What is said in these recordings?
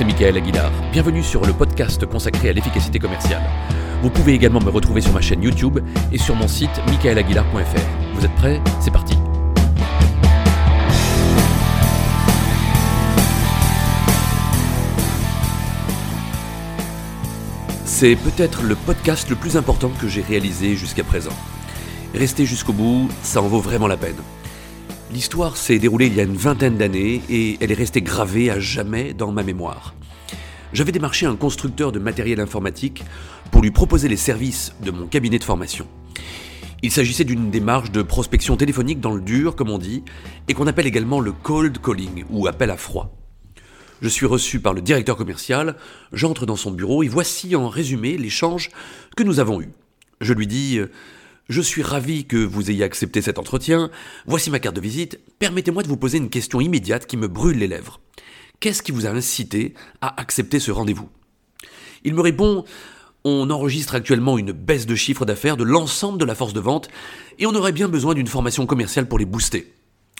c'est Michael Aguilar. Bienvenue sur le podcast consacré à l'efficacité commerciale. Vous pouvez également me retrouver sur ma chaîne YouTube et sur mon site michaelaguilar.fr. Vous êtes prêts? C'est parti C'est peut-être le podcast le plus important que j'ai réalisé jusqu'à présent. Restez jusqu'au bout, ça en vaut vraiment la peine. L'histoire s'est déroulée il y a une vingtaine d'années et elle est restée gravée à jamais dans ma mémoire. J'avais démarché un constructeur de matériel informatique pour lui proposer les services de mon cabinet de formation. Il s'agissait d'une démarche de prospection téléphonique dans le dur, comme on dit, et qu'on appelle également le cold calling ou appel à froid. Je suis reçu par le directeur commercial, j'entre dans son bureau et voici en résumé l'échange que nous avons eu. Je lui dis je suis ravi que vous ayez accepté cet entretien. Voici ma carte de visite. Permettez-moi de vous poser une question immédiate qui me brûle les lèvres. Qu'est-ce qui vous a incité à accepter ce rendez-vous? Il me répond on enregistre actuellement une baisse de chiffre d'affaires de l'ensemble de la force de vente et on aurait bien besoin d'une formation commerciale pour les booster.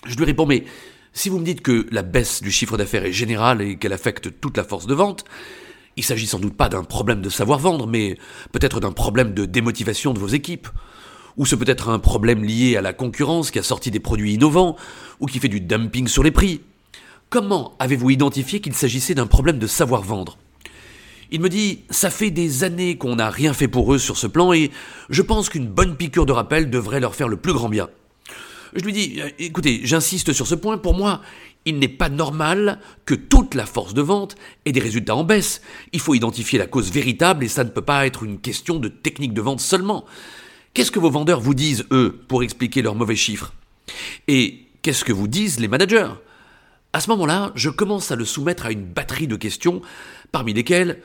Je lui réponds mais si vous me dites que la baisse du chiffre d'affaires est générale et qu'elle affecte toute la force de vente, il s'agit sans doute pas d'un problème de savoir-vendre, mais peut-être d'un problème de démotivation de vos équipes. Ou c'est peut-être un problème lié à la concurrence qui a sorti des produits innovants, ou qui fait du dumping sur les prix. Comment avez-vous identifié qu'il s'agissait d'un problème de savoir-vendre? Il me dit Ça fait des années qu'on n'a rien fait pour eux sur ce plan et je pense qu'une bonne piqûre de rappel devrait leur faire le plus grand bien. Je lui dis Écoutez, j'insiste sur ce point, pour moi, il n'est pas normal que toute la force de vente ait des résultats en baisse. Il faut identifier la cause véritable et ça ne peut pas être une question de technique de vente seulement. Qu'est-ce que vos vendeurs vous disent, eux, pour expliquer leurs mauvais chiffres? Et qu'est-ce que vous disent les managers? À ce moment-là, je commence à le soumettre à une batterie de questions, parmi lesquelles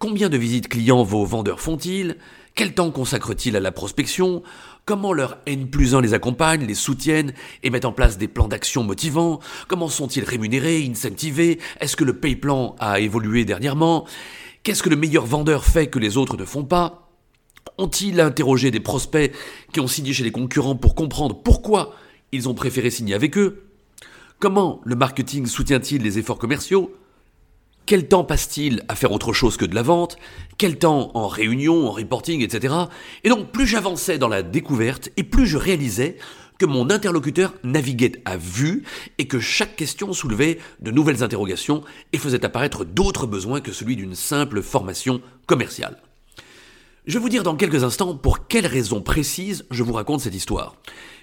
combien de visites clients vos vendeurs font-ils? Quel temps consacrent-ils à la prospection? Comment leur N plus 1 les accompagne, les soutiennent et mettent en place des plans d'action motivants? Comment sont-ils rémunérés, incentivés? Est-ce que le pay plan a évolué dernièrement? Qu'est-ce que le meilleur vendeur fait que les autres ne font pas? Ont-ils interrogé des prospects qui ont signé chez les concurrents pour comprendre pourquoi ils ont préféré signer avec eux? Comment le marketing soutient-il les efforts commerciaux? Quel temps passe-t-il à faire autre chose que de la vente? Quel temps en réunion, en reporting, etc. Et donc plus j'avançais dans la découverte et plus je réalisais que mon interlocuteur naviguait à vue et que chaque question soulevait de nouvelles interrogations et faisait apparaître d'autres besoins que celui d'une simple formation commerciale. Je vais vous dire dans quelques instants pour quelles raisons précises je vous raconte cette histoire.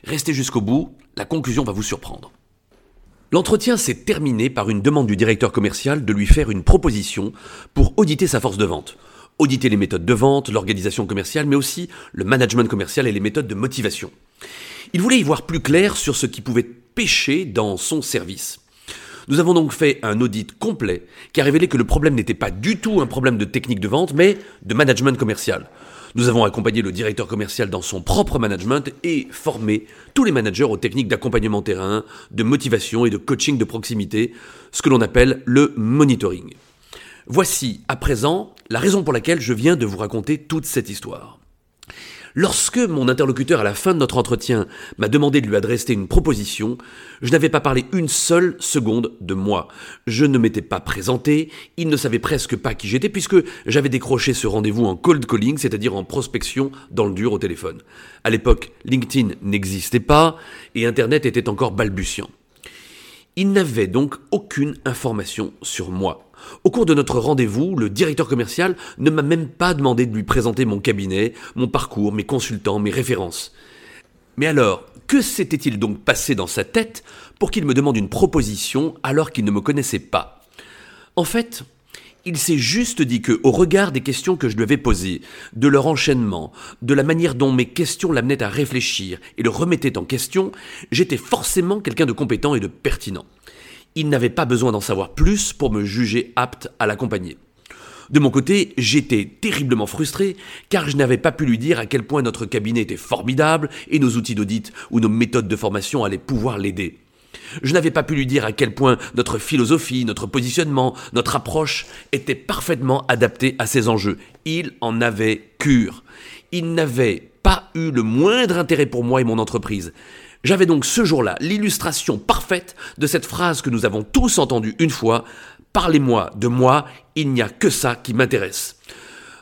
Restez jusqu'au bout, la conclusion va vous surprendre. L'entretien s'est terminé par une demande du directeur commercial de lui faire une proposition pour auditer sa force de vente. Auditer les méthodes de vente, l'organisation commerciale, mais aussi le management commercial et les méthodes de motivation. Il voulait y voir plus clair sur ce qui pouvait pêcher dans son service. Nous avons donc fait un audit complet qui a révélé que le problème n'était pas du tout un problème de technique de vente, mais de management commercial. Nous avons accompagné le directeur commercial dans son propre management et formé tous les managers aux techniques d'accompagnement terrain, de motivation et de coaching de proximité, ce que l'on appelle le monitoring. Voici à présent la raison pour laquelle je viens de vous raconter toute cette histoire. Lorsque mon interlocuteur, à la fin de notre entretien, m'a demandé de lui adresser une proposition, je n'avais pas parlé une seule seconde de moi. Je ne m'étais pas présenté, il ne savait presque pas qui j'étais, puisque j'avais décroché ce rendez-vous en cold calling, c'est-à-dire en prospection dans le dur au téléphone. À l'époque, LinkedIn n'existait pas, et Internet était encore balbutiant. Il n'avait donc aucune information sur moi. Au cours de notre rendez-vous, le directeur commercial ne m'a même pas demandé de lui présenter mon cabinet, mon parcours, mes consultants, mes références. Mais alors, que s'était-il donc passé dans sa tête pour qu'il me demande une proposition alors qu'il ne me connaissait pas? En fait, il s'est juste dit que, au regard des questions que je lui avais posées, de leur enchaînement, de la manière dont mes questions l'amenaient à réfléchir et le remettaient en question, j'étais forcément quelqu'un de compétent et de pertinent. Il n'avait pas besoin d'en savoir plus pour me juger apte à l'accompagner. De mon côté, j'étais terriblement frustré car je n'avais pas pu lui dire à quel point notre cabinet était formidable et nos outils d'audit ou nos méthodes de formation allaient pouvoir l'aider. Je n'avais pas pu lui dire à quel point notre philosophie, notre positionnement, notre approche étaient parfaitement adaptés à ces enjeux. Il en avait cure. Il n'avait pas eu le moindre intérêt pour moi et mon entreprise. J'avais donc ce jour-là l'illustration parfaite de cette phrase que nous avons tous entendue une fois, Parlez-moi de moi, il n'y a que ça qui m'intéresse.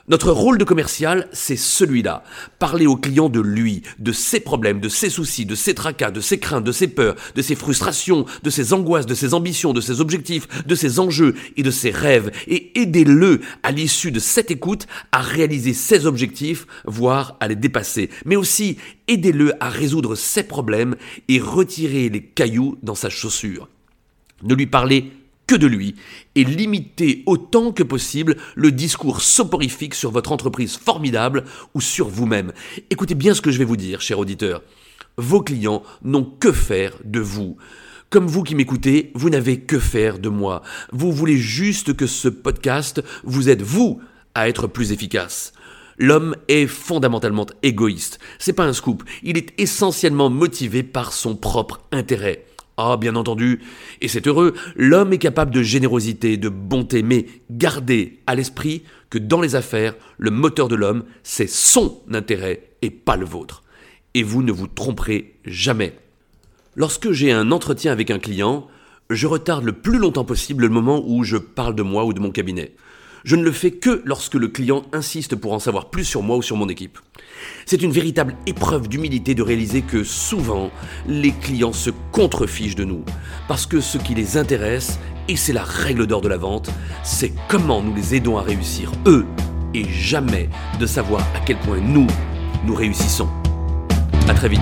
Notre rôle de commercial, c'est celui-là. Parler au client de lui, de ses problèmes, de ses soucis, de ses tracas, de ses craintes, de ses peurs, de ses frustrations, de ses angoisses, de ses ambitions, de ses objectifs, de ses enjeux et de ses rêves. Et aidez-le, à l'issue de cette écoute, à réaliser ses objectifs, voire à les dépasser. Mais aussi, aidez-le à résoudre ses problèmes et retirer les cailloux dans sa chaussure. Ne lui parlez que de lui et limitez autant que possible le discours soporifique sur votre entreprise formidable ou sur vous-même. Écoutez bien ce que je vais vous dire, cher auditeur. Vos clients n'ont que faire de vous. Comme vous qui m'écoutez, vous n'avez que faire de moi. Vous voulez juste que ce podcast vous aide, vous, à être plus efficace. L'homme est fondamentalement égoïste. C'est pas un scoop. Il est essentiellement motivé par son propre intérêt. Ah, bien entendu, et c'est heureux, l'homme est capable de générosité, de bonté, mais gardez à l'esprit que dans les affaires, le moteur de l'homme, c'est son intérêt et pas le vôtre. Et vous ne vous tromperez jamais. Lorsque j'ai un entretien avec un client, je retarde le plus longtemps possible le moment où je parle de moi ou de mon cabinet. Je ne le fais que lorsque le client insiste pour en savoir plus sur moi ou sur mon équipe. C'est une véritable épreuve d'humilité de réaliser que souvent, les clients se contrefichent de nous. Parce que ce qui les intéresse, et c'est la règle d'or de la vente, c'est comment nous les aidons à réussir, eux, et jamais de savoir à quel point nous, nous réussissons. A très vite.